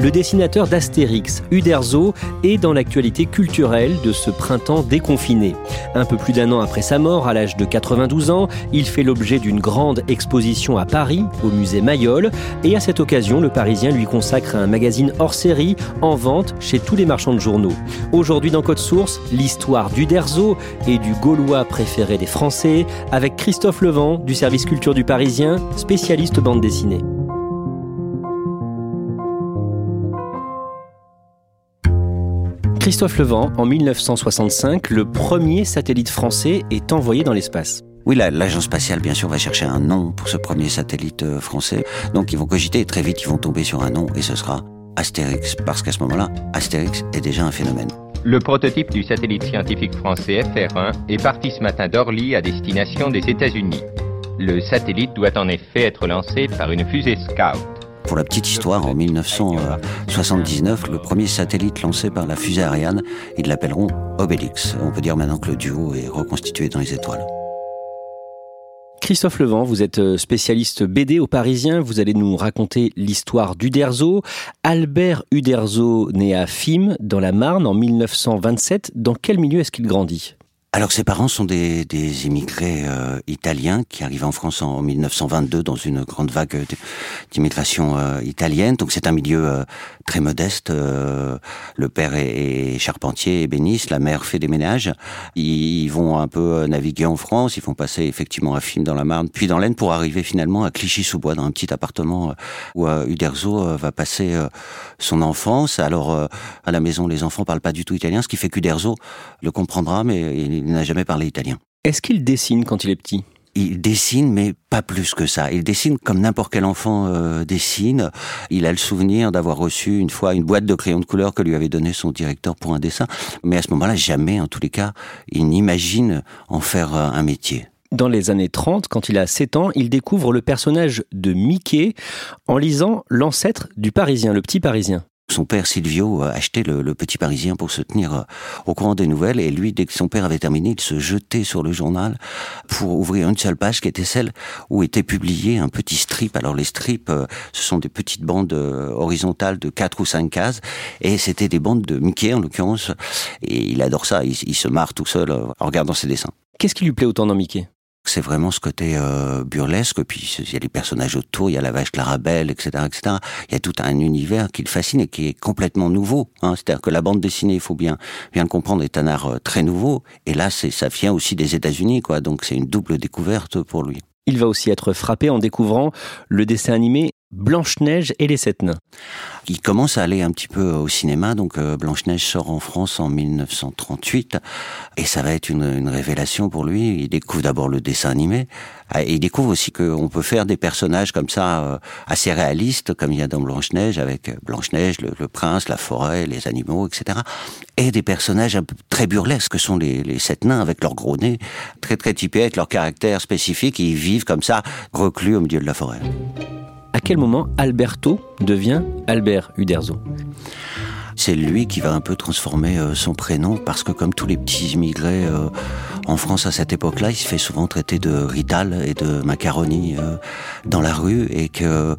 Le dessinateur d'Astérix, Uderzo, est dans l'actualité culturelle de ce printemps déconfiné. Un peu plus d'un an après sa mort, à l'âge de 92 ans, il fait l'objet d'une grande exposition à Paris, au musée Mayol, et à cette occasion, le Parisien lui consacre un magazine hors série en vente chez tous les marchands de journaux. Aujourd'hui dans Code Source, l'histoire d'Uderzo et du Gaulois préféré des Français, avec Christophe Levent du service culture du Parisien, spécialiste bande dessinée. Christophe Levent, en 1965, le premier satellite français est envoyé dans l'espace. Oui, l'agence spatiale, bien sûr, va chercher un nom pour ce premier satellite euh, français. Donc, ils vont cogiter et très vite, ils vont tomber sur un nom et ce sera Astérix. Parce qu'à ce moment-là, Astérix est déjà un phénomène. Le prototype du satellite scientifique français FR1 est parti ce matin d'Orly à destination des États-Unis. Le satellite doit en effet être lancé par une fusée Scout. Pour la petite histoire, en 1979, le premier satellite lancé par la fusée Ariane, ils l'appelleront Obélix. On peut dire maintenant que le duo est reconstitué dans les étoiles. Christophe Levent, vous êtes euh, spécialiste BD au Parisien. Vous allez nous raconter l'histoire d'Uderzo. Albert Uderzo, né à Fimes, dans la Marne, en 1927. Dans quel milieu est-ce qu'il grandit? Alors ses parents sont des, des immigrés euh, italiens qui arrivent en France en 1922 dans une grande vague d'immigration euh, italienne. Donc c'est un milieu euh, très modeste. le père est, charpentier, ébéniste, la mère fait des ménages. Ils vont un peu naviguer en France, ils font passer effectivement à Film dans la Marne, puis dans l'Aisne pour arriver finalement à Clichy-sous-Bois dans un petit appartement où Uderzo va passer son enfance. Alors à la maison les enfants parlent pas du tout italien, ce qui fait qu'Uderzo le comprendra, mais il n'a jamais parlé italien. Est-ce qu'il dessine quand il est petit? Il dessine, mais pas plus que ça. Il dessine comme n'importe quel enfant euh, dessine. Il a le souvenir d'avoir reçu une fois une boîte de crayons de couleur que lui avait donné son directeur pour un dessin. Mais à ce moment-là, jamais, en tous les cas, il n'imagine en faire euh, un métier. Dans les années 30, quand il a 7 ans, il découvre le personnage de Mickey en lisant l'ancêtre du Parisien, le petit Parisien. Son père Silvio achetait le, le, Petit Parisien pour se tenir euh, au courant des nouvelles. Et lui, dès que son père avait terminé, il se jetait sur le journal pour ouvrir une seule page qui était celle où était publié un petit strip. Alors les strips, euh, ce sont des petites bandes euh, horizontales de quatre ou cinq cases. Et c'était des bandes de Mickey en l'occurrence. Et il adore ça, il se marre tout seul en regardant ses dessins. Qu'est-ce qui lui plaît autant dans Mickey? C'est vraiment ce côté euh, burlesque. Puis il y a les personnages autour, il y a la vache Clarabelle, etc., etc. Il y a tout un univers qui le fascine et qui est complètement nouveau. Hein. C'est-à-dire que la bande dessinée, il faut bien bien le comprendre, est un art euh, très nouveau. Et là, c'est ça vient aussi des États-Unis, quoi. Donc c'est une double découverte pour lui. Il va aussi être frappé en découvrant le dessin animé Blanche-Neige et les Sept Nains. Il commence à aller un petit peu au cinéma, donc euh, Blanche-Neige sort en France en 1938, et ça va être une, révélation pour lui. Il découvre d'abord le dessin animé, ah, et il découvre aussi qu'on peut faire des personnages comme ça, euh, assez réalistes, comme il y a dans Blanche-Neige, avec Blanche-Neige, le, prince, la forêt, les animaux, etc. Et des personnages un peu très burlesques, que sont les, les Sept Nains, avec leur gros nez, très très typés, avec leur caractère spécifique, ils vivent comme ça, reclus au milieu de la forêt à quel moment Alberto devient Albert Uderzo? C'est lui qui va un peu transformer euh, son prénom parce que comme tous les petits immigrés euh, en France à cette époque-là, il se fait souvent traiter de Rital et de macaroni euh, dans la rue et que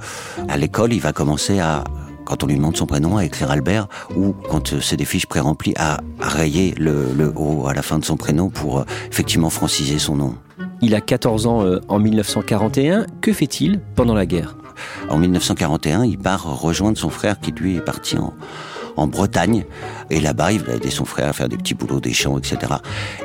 à l'école, il va commencer à quand on lui demande son prénom, à écrire Albert, ou quand c'est des fiches pré-remplies, à, rayer le, le O à la fin de son prénom pour effectivement franciser son nom. Il a 14 ans en 1941. Que fait-il pendant la guerre? En 1941, il part rejoindre son frère qui lui est parti en, en Bretagne. Et là-bas, il va aider son frère à faire des petits boulots, des champs, etc.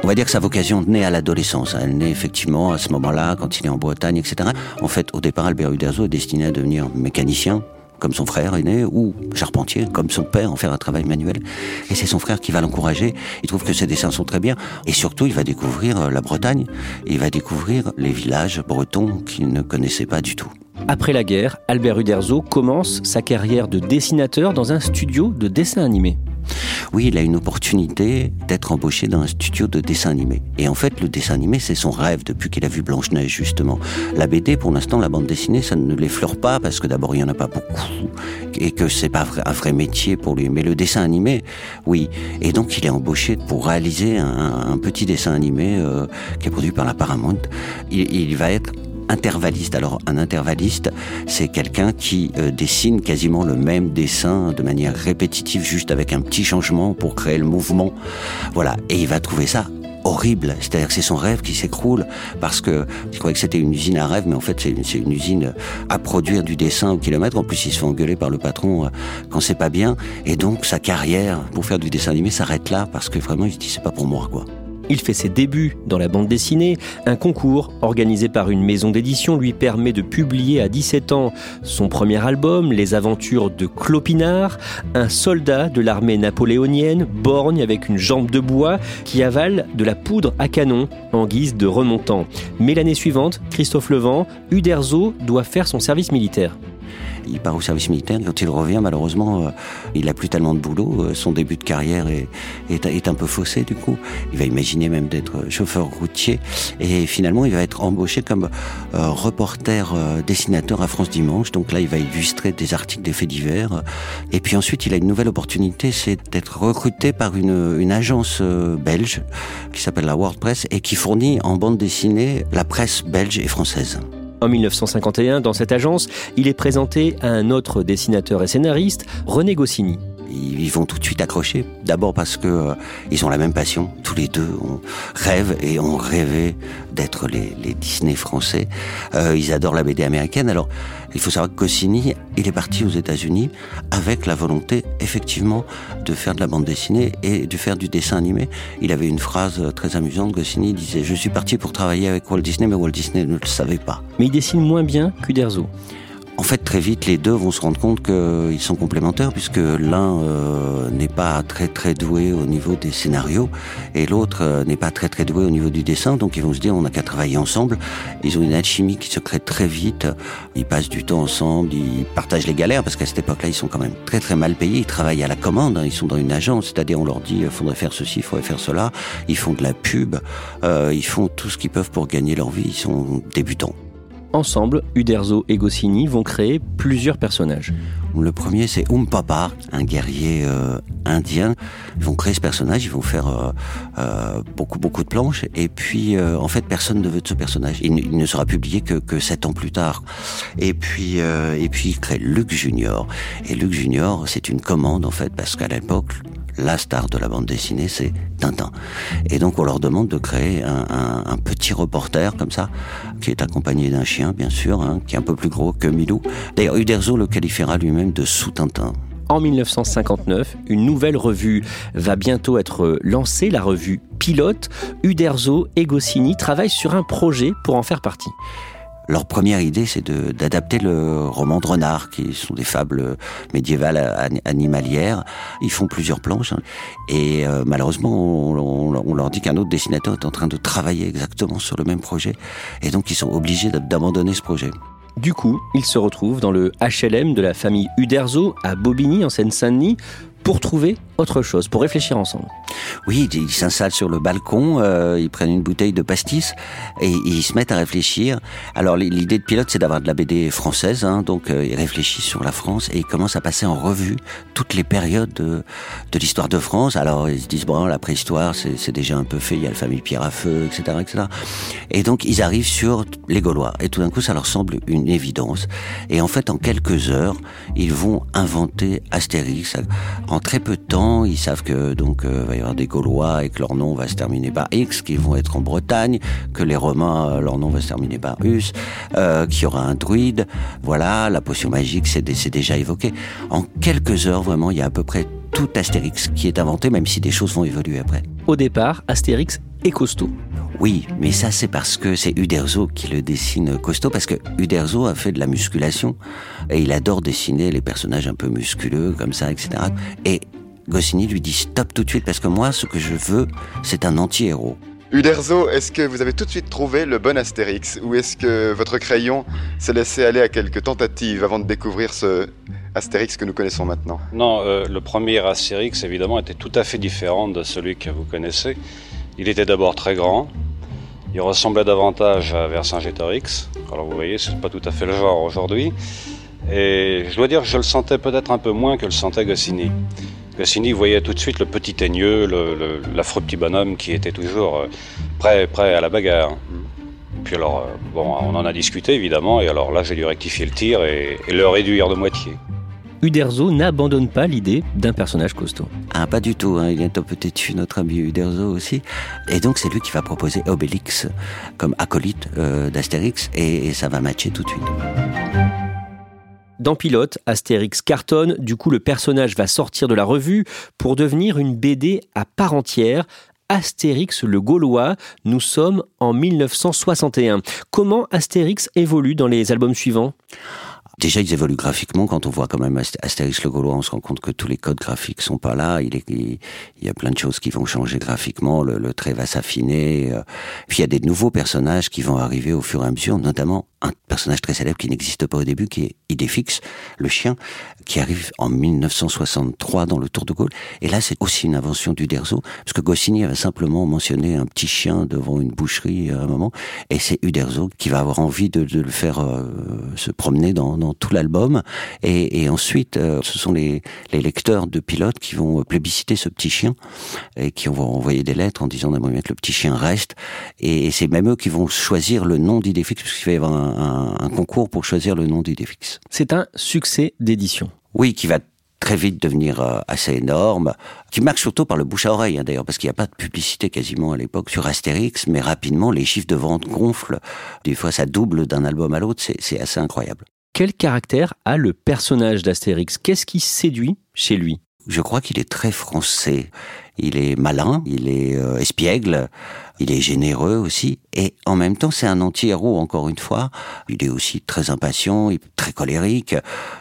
On va dire que sa vocation naît à l'adolescence. Elle naît effectivement à ce moment-là, quand il est en Bretagne, etc. En fait, au départ, Albert Uderzo est destiné à devenir mécanicien, comme son frère aîné, ou charpentier, comme son père, en faire un travail manuel. Et c'est son frère qui va l'encourager. Il trouve que ses dessins sont très bien. Et surtout, il va découvrir euh, la Bretagne. il va découvrir les villages bretons qu'il ne connaissait pas du tout. Après la guerre, Albert Uderzo commence sa carrière de dessinateur dans un studio de dessin animé. Oui, il a une opportunité d'être embauché dans un studio de dessin animé. Et en fait, le dessin animé, c'est son rêve depuis qu'il a vu Blanche-Neige, justement. La BD, pour l'instant, la bande dessinée, ça ne l'effleure pas parce que d'abord, il n'y en a pas beaucoup et que c'est pas un vrai métier pour lui. Mais le dessin animé, oui. Et donc, il est embauché pour réaliser un, petit dessin animé euh, qui est produit par la Paramount. Il, il va être intervalliste. Alors un intervalliste, c'est quelqu'un qui euh, dessine quasiment le même dessin de manière répétitive, juste avec un petit changement pour créer le mouvement. Voilà, et il va trouver ça horrible. C'est-à-dire que c'est son rêve qui s'écroule parce que il croyait que c'était une usine à rêve, mais en fait c'est une, usine à produire du dessin au kilomètre. En plus, il se fait engueuler par le patron euh, quand c'est pas bien, et donc sa carrière pour faire du dessin animé s'arrête là parce que vraiment il se dit c'est pas pour moi quoi. Il fait ses débuts dans la bande dessinée. Un concours organisé par une maison d'édition lui permet de publier à 17 ans son premier album, Les aventures de Clopinard, un soldat de l'armée napoléonienne, borgne avec une jambe de bois, qui avale de la poudre à canon en guise de remontant. Mais l'année suivante, Christophe Levent, Uderzo doit faire son service militaire. Il part au service militaire. Quand il revient, malheureusement, euh, il n'a plus tellement de boulot. Euh, son début de carrière est, un peu faussé, du coup. Il va imaginer même d'être chauffeur routier. Et finalement, il va être embauché comme euh, reporter dessinateur à France Dimanche. Donc là, il va illustrer des articles des faits divers. Et puis ensuite, il a une nouvelle opportunité, c'est d'être recruté par une, une agence belge qui s'appelle la WordPress et qui fournit en bande dessinée la presse belge et française. En 1951, dans cette agence, il est présenté à un autre dessinateur et scénariste, René Goscinny ils vont tout de suite accrocher. D'abord parce que euh, ils ont la même passion. Tous les deux on rêve et ont rêvé d'être les, Disney français. Euh, ils adorent la BD américaine. Alors, il faut savoir que Goscinny, il est parti aux États-Unis avec la volonté, effectivement, de faire de la bande dessinée et de faire du dessin animé. Il avait une phrase très amusante. Goscinny disait "Je suis parti pour travailler avec Walt Disney, mais Walt Disney ne le savait pas." Mais il dessine moins bien qu'Uderzo. En fait, très vite, les deux vont se rendre compte qu'ils sont complémentaires, puisque l'un euh, n'est pas très très doué au niveau des scénarios, et l'autre euh, n'est pas très très doué au niveau du dessin. Donc ils vont se dire, on n'a qu'à travailler ensemble. Ils ont une alchimie qui se crée très vite. Ils passent du temps ensemble, ils partagent les galères, parce qu'à cette époque-là, ils sont quand même très très mal payés. Ils travaillent à la commande, hein. ils sont dans une agence, c'est-à-dire on leur dit, il faudrait faire ceci, faudrait faire cela. Ils font de la pub, euh, ils font tout ce qu'ils peuvent pour gagner leur vie. Ils sont débutants. Ensemble, Uderzo et Goscinny vont créer plusieurs personnages. Le premier, c'est Umpapa, un guerrier euh, indien. Ils vont créer ce personnage, ils vont faire euh, euh, beaucoup beaucoup de planches, et puis en fait, personne ne veut de ce personnage. Il, ne sera publié que, que sept ans plus tard. Et puis et puis ils créent Luc Junior. Et Luc Junior, c'est une commande en fait, parce qu'à l'époque, la star de la bande dessinée, c'est Tintin. Et donc on leur demande de créer un, petit reporter comme ça, qui est accompagné d'un chien, bien sûr, hein, qui est un peu plus gros que Milou. D'ailleurs, Uderzo le qualifiera lui-même de sous-Tintin. En 1959, une nouvelle revue va bientôt être lancée, la revue Pilote. Uderzo et Goscinny travaillent sur un projet pour en faire partie. Leur première idée, c'est d'adapter le roman de Renard, qui sont des fables médiévales animalières. Ils font plusieurs planches. Hein. Et euh, malheureusement, on, on, leur dit qu'un autre dessinateur est en train de travailler exactement sur le même projet. Et donc, ils sont obligés d'abandonner ce projet. Du coup, ils se retrouvent dans le HLM de la famille Uderzo à Bobigny, en Seine-Saint-Denis. Pour trouver autre chose, pour réfléchir ensemble. Oui, ils s'installent sur le balcon, euh, ils prennent une bouteille de pastis et ils se mettent à réfléchir. Alors l'idée de pilote, c'est d'avoir de la BD française, hein, donc euh, ils réfléchissent sur la France et ils commencent à passer en revue toutes les périodes de, de l'histoire de France. Alors ils se disent bon, la préhistoire, c'est déjà un peu fait, il y a la famille Pierre à feu, etc., etc. Et donc ils arrivent sur les Gaulois et tout d'un coup, ça leur semble une évidence. Et en fait, en quelques heures, ils vont inventer Astérix. En très peu de temps, ils savent que donc euh, va y avoir des Gaulois et que leur nom va se terminer par X, qu'ils vont être en Bretagne, que les Romains, euh, leur nom va se terminer par Us, euh, qu'il y aura un druide. Voilà, la potion magique, c'est déjà évoqué. En quelques heures, vraiment, il y a à peu près tout Astérix qui est inventé, même si des choses vont évoluer après. Au départ, Astérix est costaud. Oui, mais ça c'est parce que c'est Uderzo qui le dessine costaud, parce que Uderzo a fait de la musculation et il adore dessiner les personnages un peu musculeux comme ça, etc. Et Goscinny lui dit stop tout de suite parce que moi, ce que je veux, c'est un anti-héros. Uderzo, est-ce que vous avez tout de suite trouvé le bon Astérix ou est-ce que votre crayon s'est laissé aller à quelques tentatives avant de découvrir ce Astérix que nous connaissons maintenant? Non, euh, le premier Astérix évidemment était tout à fait différent de celui que vous connaissez. Il était d'abord très grand, il ressemblait davantage à Vercingétorix. Alors vous voyez, c'est pas tout à fait le genre aujourd'hui. Et je dois dire que je le sentais peut-être un peu moins que le sentait Goscinny. Goscinny voyait tout de suite le petit teigneux, l'affreux petit bonhomme qui était toujours euh, prêt, prêt à la bagarre. Puis alors, euh, bon, on en a discuté évidemment, et alors là j'ai dû rectifier le tir et, le réduire de moitié. Uderzo n'abandonne pas l'idée d'un personnage costaud. Ah, pas du tout. Hein. Il est un peu têtu, notre ami Uderzo aussi. Et donc, c'est lui qui va proposer Obélix comme acolyte euh, d'Astérix, et, et ça va matcher tout de suite. Dans Pilote, Astérix cartonne, du coup le personnage va sortir de la revue pour devenir une BD à part entière, Astérix le Gaulois. Nous sommes en 1961. Comment Astérix évolue dans les albums suivants? Déjà, ils évoluent graphiquement. Quand on voit quand même Astérix le Gaulois, on se rend compte que tous les codes graphiques sont pas là. Il, y a plein de choses qui vont changer graphiquement. Le, le trait va s'affiner. Euh. Puis il y a des nouveaux personnages qui vont arriver au fur et à mesure, notamment un personnage très célèbre qui n'existe pas au début, qui est Idéfix, le chien, qui arrive en 1963 dans le Tour de Gaulle. Et là, c'est aussi une invention du Derzo, parce que Goscinny avait simplement mentionné un petit chien devant une boucherie à un moment, et c'est Uderzo qui va avoir envie de, le faire euh, se promener dans, tout l'album. Et, et, ensuite, euh, ce sont les, lecteurs de pilotes qui vont plébisciter ce petit chien et qui vont envoyer des lettres en disant d'abord que le petit chien reste. Et, c'est même eux qui vont choisir le nom d'Idéfix, parce qu'il va y avoir un, un, un concours pour choisir le nom d'Idéfix. C'est un succès d'édition. Oui, qui va très vite devenir euh, assez énorme, qui marche surtout par le bouche à oreille hein, d'ailleurs, parce qu'il n'y a pas de publicité quasiment à l'époque sur Astérix, mais rapidement les chiffres de vente gonflent. Des fois ça double d'un album à l'autre, c'est assez incroyable. Quel caractère a le personnage d'Astérix? Qu'est-ce qui séduit chez lui? Je crois qu'il est très français. Il est malin, il est euh, espiègle, il est généreux aussi, et en même temps c'est un anti-héros encore une fois. Il est aussi très impatient, très colérique,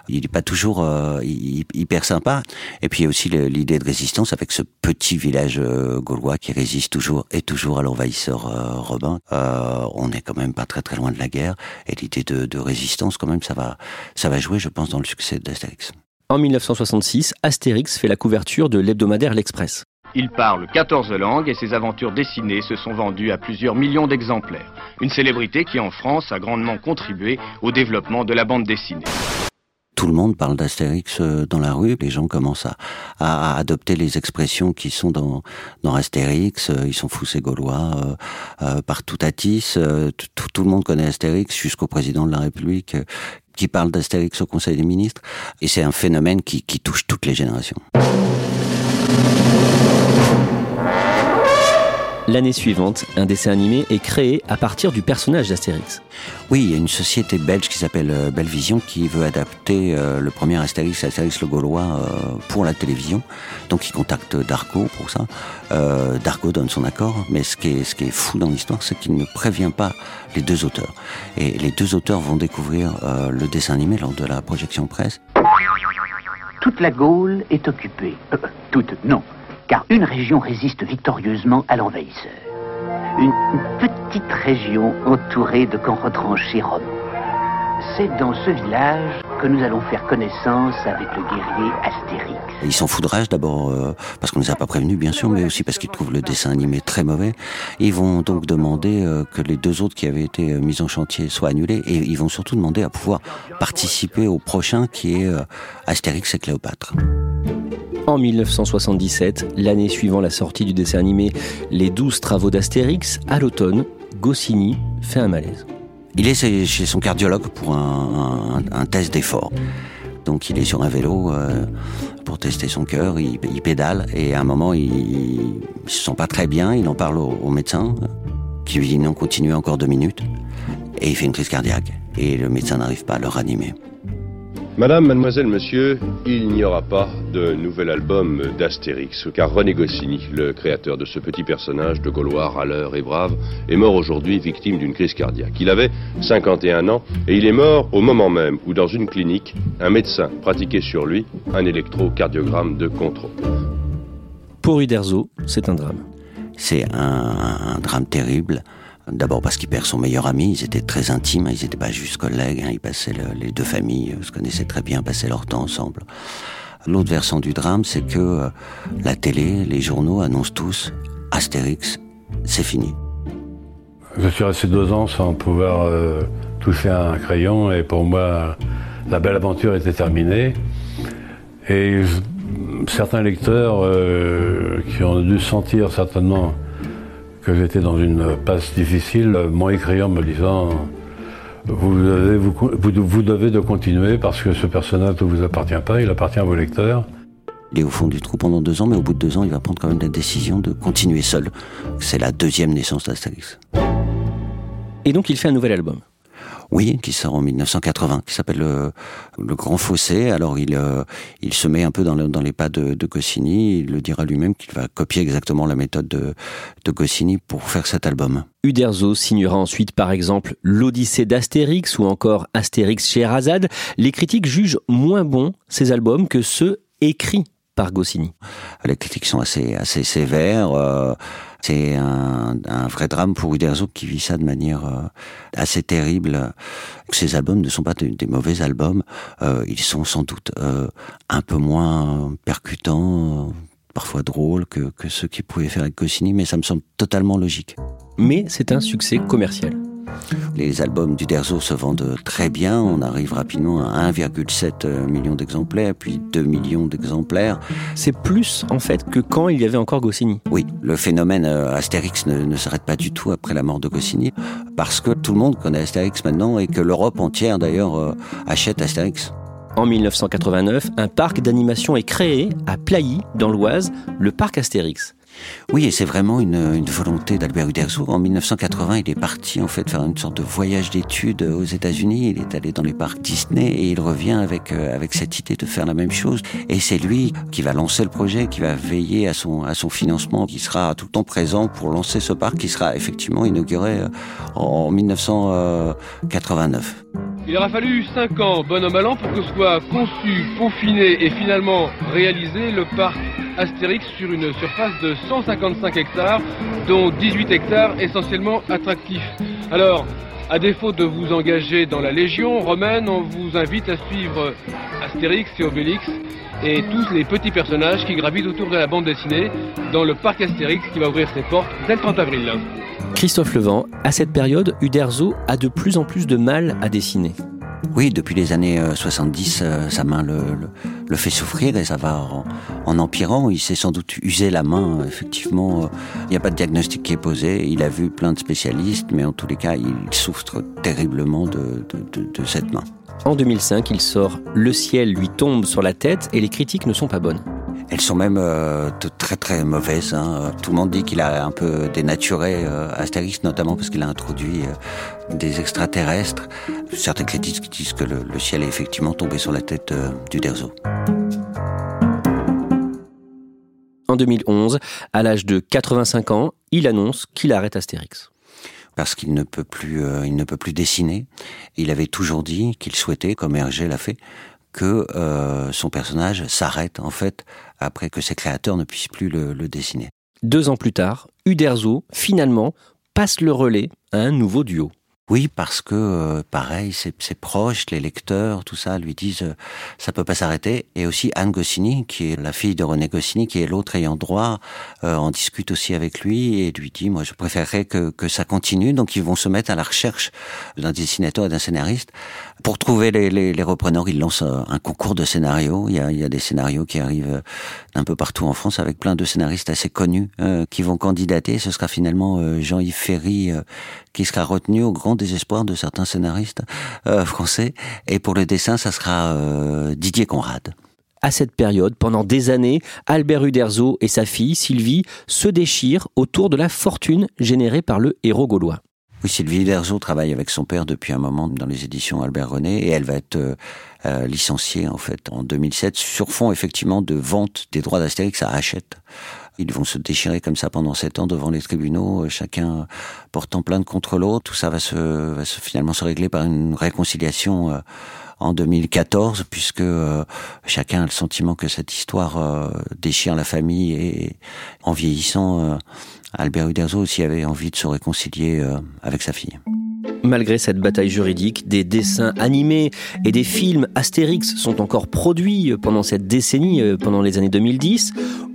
il n'est pas toujours euh, hyper sympa. Et puis il y a aussi l'idée de résistance avec ce petit village euh, gaulois qui résiste toujours et toujours à l'envahisseur romain. on n'est quand même pas très très loin de la guerre, et l'idée de, de résistance quand même ça va ça va jouer je pense dans le succès d'Astérix. En 1966, Astérix fait la couverture de l'hebdomadaire L'Express. Il parle 14 langues et ses aventures dessinées se sont vendues à plusieurs millions d'exemplaires. Une célébrité qui en France a grandement contribué au développement de la bande dessinée. Tout le monde parle d'Astérix euh, dans la rue. Les gens commencent à, adopter les expressions qui sont dans, Astérix. Euh, ils sont fous, ces Gaulois. Euh, partout à Tis, tout, le monde connaît Astérix jusqu'au président de la République qui parle d'Astérix au Conseil des ministres. Et c'est un phénomène qui touche toutes les générations. L'année suivante, un dessin animé est créé à partir du personnage d'Astérix. Oui, il y a une société belge qui s'appelle euh, Bellevision qui veut adapter euh, le premier Astérix, Astérix le Gaulois, euh, pour la télévision. Donc il contacte Dargo pour ça. Dargo donne son accord, mais ce qui est fou dans l'histoire, c'est qu'il ne prévient pas les deux auteurs. Et les deux auteurs vont découvrir le dessin animé lors de la projection presse. Toute la Gaule est occupée. toute, non car une région résiste victorieusement à l'envahisseur. Une petite région entourée de camps retranchés romains. C'est dans ce village que nous allons faire connaissance avec le guerrier Astérix. Ils s'en foudragent d'abord euh, parce qu'on ne les a pas prévenus bien sûr, mais aussi parce qu'ils trouvent le dessin animé très mauvais. Ils vont donc demander euh, que les deux autres qui avaient été euh, mis en chantier soient annulés et ils vont surtout demander à pouvoir participer au prochain qui est Astérix et Cléopâtre. En 1977, l'année suivant la sortie du dessin animé Les douze travaux d'Astérix, à l'automne, Goscinny fait un malaise. Il est chez son cardiologue pour un, test d'effort. Donc il est sur un vélo euh, pour tester son cœur, il, pédale et à un moment il, ne se sent pas très bien, il en parle au, médecin qui lui dit non, continue encore deux minutes et il fait une crise cardiaque et le médecin n'arrive pas à le ranimer. Madame, mademoiselle, monsieur, il n'y aura pas de nouvel album d'Astérix, car René Goscinny, le créateur de ce petit personnage de Gaulois râleur et brave, est mort aujourd'hui victime d'une crise cardiaque. Il avait 51 ans et il est mort au moment même où, dans une clinique, un médecin pratiquait sur lui un électrocardiogramme de contrôle. Pour Uderzo, c'est un drame. C'est un drame terrible. D'abord parce qu'il perd son meilleur ami, ils étaient très intimes, ils n'étaient pas juste collègues, hein. ils passaient les deux familles, se connaissaient très bien, passaient leur temps ensemble. L'autre versant du drame, c'est que euh, la télé, les journaux annoncent tous Astérix, c'est fini. Je suis resté deux ans sans pouvoir euh, toucher un crayon et pour moi, la belle aventure était terminée. Et certains lecteurs euh, qui ont dû sentir certainement que j'étais dans une passe difficile, m'ont écrit en me disant vous devez, vous, devez de continuer parce que ce personnage ne vous appartient pas, il appartient à vos lecteurs. Il est au fond du trou pendant deux ans, mais au bout de deux ans, il va prendre quand même la décision de continuer seul. C'est la deuxième naissance d'Astérix. Et donc il fait un nouvel album. Oui, qui sort en 1980, qui s'appelle le, Grand Fossé. Alors il, euh, il se met un peu dans, les pas de, de, Goscinny. Il le dira lui-même qu'il va copier exactement la méthode de, de Goscinny pour faire cet album. Uderzo signera ensuite par exemple l'Odyssée d'Astérix ou encore Astérix chez Razad. Les critiques jugent moins bons ces albums que ceux écrits par Goscinny. Les critiques sont assez, assez sévères. Euh, c'est un, un, vrai drame pour Uderzo qui vit ça de manière euh, assez terrible. Ces albums ne sont pas des, mauvais albums, euh, ils sont sans doute un peu moins percutants, parfois drôles que, que ceux qu'il pouvait faire avec Goscinny, mais ça me semble totalement logique. Mais c'est un succès commercial. Les albums du Derzo se vendent très bien. On arrive rapidement à 1,7 million d'exemplaires, puis 2 millions d'exemplaires. C'est plus, en fait, que quand il y avait encore Goscinny. Oui, le phénomène euh, Astérix ne, s'arrête pas du tout après la mort de Goscinny, parce que tout le monde connaît Astérix maintenant et que l'Europe entière, d'ailleurs, euh, achète Astérix. En 1989, un parc d'animation est créé à Plailly, dans l'Oise, le parc Astérix. Oui, et c'est vraiment une, volonté d'Albert Uderzo. En 1980, il est parti en fait faire une sorte de voyage d'études aux États-Unis. Il est allé dans les parcs Disney et il revient avec euh, avec cette idée de faire la même chose. Et c'est lui qui va lancer le projet, qui va veiller à son à son financement, qui sera tout le temps présent pour lancer ce parc, qui sera effectivement inauguré euh, en 1989. Il aura fallu 5 ans, bon an an, pour que soit conçu, peaufiné et finalement réalisé le parc Astérix sur une surface de 155 hectares, dont 18 hectares essentiellement attractifs. Alors, à défaut de vous engager dans la Légion romaine, on vous invite à suivre Astérix et Obélix et tous les petits personnages qui gravitent autour de la bande dessinée dans le parc Astérix qui va ouvrir ses portes dès le 30 avril. Christophe Levent, à cette période, Uderzo a de plus en plus de mal à dessiner. Oui, depuis les années 70, euh, euh, sa main le, le, fait souffrir et ça va en, empirant. Il s'est sans doute usé la main, effectivement. Il n'y a pas de diagnostic qui est posé. Il a vu plein de spécialistes, mais en tous les cas, il souffre terriblement de, de cette main. En 2005, il sort Le ciel lui tombe sur la tête et les critiques ne sont pas bonnes. Elles sont même euh, très très mauvaises. Hein. Tout le monde dit qu'il a un peu dénaturé euh, Astérix, notamment parce qu'il a introduit euh, des extraterrestres. Certains critiques disent que le, ciel est effectivement tombé sur la tête du Derzo. En 2011, à l'âge de 85 ans, il annonce qu'il arrête Astérix parce qu'il ne peut plus, il ne peut plus dessiner. Il avait toujours dit qu'il souhaitait, comme Hergé l'a fait, que euh, son personnage s'arrête en fait après que ses créateurs ne puissent plus le, le dessiner. Deux ans plus tard, Uderzo, finalement, passe le relais à un nouveau duo. Oui, parce que euh, pareil, ses, proches, les lecteurs, tout ça, lui disent euh, ça peut pas s'arrêter. Et aussi Anne Goscinny, qui est la fille de René Goscinny, qui est l'autre ayant droit, euh, en discute aussi avec lui et lui dit moi je préférerais que, que ça continue. Donc ils vont se mettre à la recherche d'un dessinateur et d'un scénariste pour trouver les, les, les, repreneurs. Ils lancent un concours de scénarios. Il y a, il y a des scénarios qui arrivent d'un peu partout en France avec plein de scénaristes assez connus qui vont candidater. Ce sera finalement Jean-Yves Ferry qui sera retenu au grand désespoir de certains scénaristes euh, français. Et pour le dessin, ça sera euh, Didier Conrad. À cette période, pendant des années, Albert Uderzo et sa fille, Sylvie, se déchirent autour de la fortune générée par le héros gaulois. Oui, Sylvie Uderzo travaille avec son père depuis un moment dans les éditions Albert René et elle va être euh, licenciée en fait en 2007 sur fond effectivement de vente des droits d'Astérix à Hachette. Ils vont se déchirer comme ça pendant sept ans devant les tribunaux, euh, chacun portant plainte contre l'autre. Tout ça va se, va se, finalement se régler par une réconciliation euh, en 2014, puisque euh, chacun a le sentiment que cette histoire déchire la famille et en vieillissant, Albert Uderzo aussi avait envie de se réconcilier avec sa fille. Malgré cette bataille juridique, des dessins animés et des films Astérix sont encore produits pendant cette décennie, pendant les années 2010.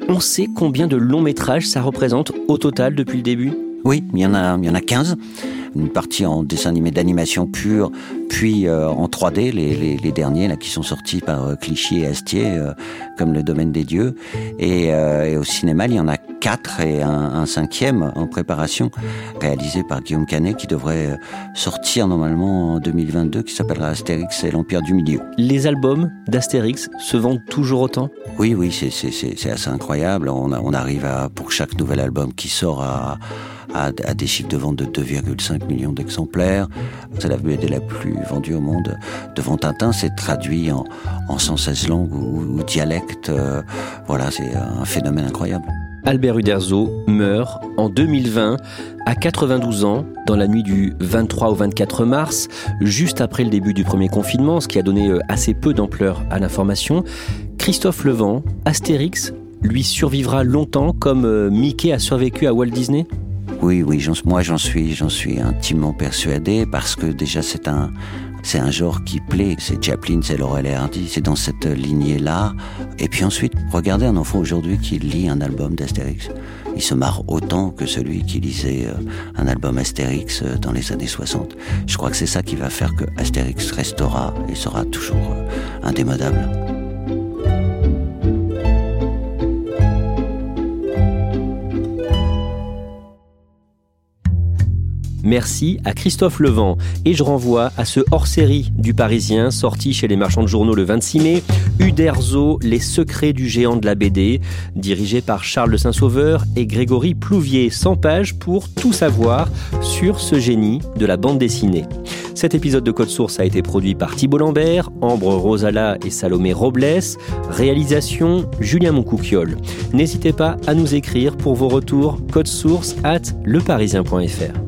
On sait combien de longs métrages ça représente au total depuis le début? Oui, il y en a, il y en a 15 une partie en dessin animé d'animation pure, puis euh, en 3D, les, les, derniers là qui sont sortis par euh, Clichy et Astier, euh, comme le domaine des dieux. Et, et, au cinéma, il y en a quatre et un, un, cinquième en préparation, réalisé par Guillaume Canet, qui devrait sortir normalement en 2022, qui s'appellera Astérix et l'Empire du Milieu. Les albums d'Astérix se vendent toujours autant? Oui, oui, c'est assez incroyable. On, a, on arrive à, pour chaque nouvel album qui sort à à, des chiffres de vente de 2,5 millions d'exemplaires. C'est la BD la plus vendue au monde devant Tintin. C'est traduit en, en 116 langues ou, dialectes. Euh, voilà, c'est un phénomène incroyable. Albert Uderzo meurt en 2020 à 92 ans dans la nuit du 23 au 24 mars, juste après le début du premier confinement, ce qui a donné euh, assez peu d'ampleur à l'information. Christophe Levent, Astérix, lui survivra longtemps comme euh, Mickey a survécu à Walt Disney? Oui, oui, moi j'en suis, j'en suis intimement persuadé parce que déjà c'est un, c'est un genre qui plaît. C'est Chaplin, c'est Laurel et Hardy, c'est dans cette lignée-là. Et puis ensuite, regardez un enfant aujourd'hui qui lit un album d'Astérix. Il se marre autant que celui qui lisait euh, un album Astérix euh, dans les années 60. Je crois que c'est ça qui va faire que Astérix restera et sera toujours euh, indémodable. Merci à Christophe Levent et je renvoie à ce hors-série du Parisien sorti chez les marchands de journaux le 26 mai, Uderzo, Les secrets du géant de la BD, dirigé par Charles de Saint-Sauveur et Grégory Plouvier, 100 pages pour tout savoir sur ce génie de la bande dessinée. Cet épisode de Code Source a été produit par Thibault Lambert, Ambre Rosala et Salomé Robles. Réalisation Julien Moncouquiole. N'hésitez pas à nous écrire pour vos retours code source at leparisien.fr.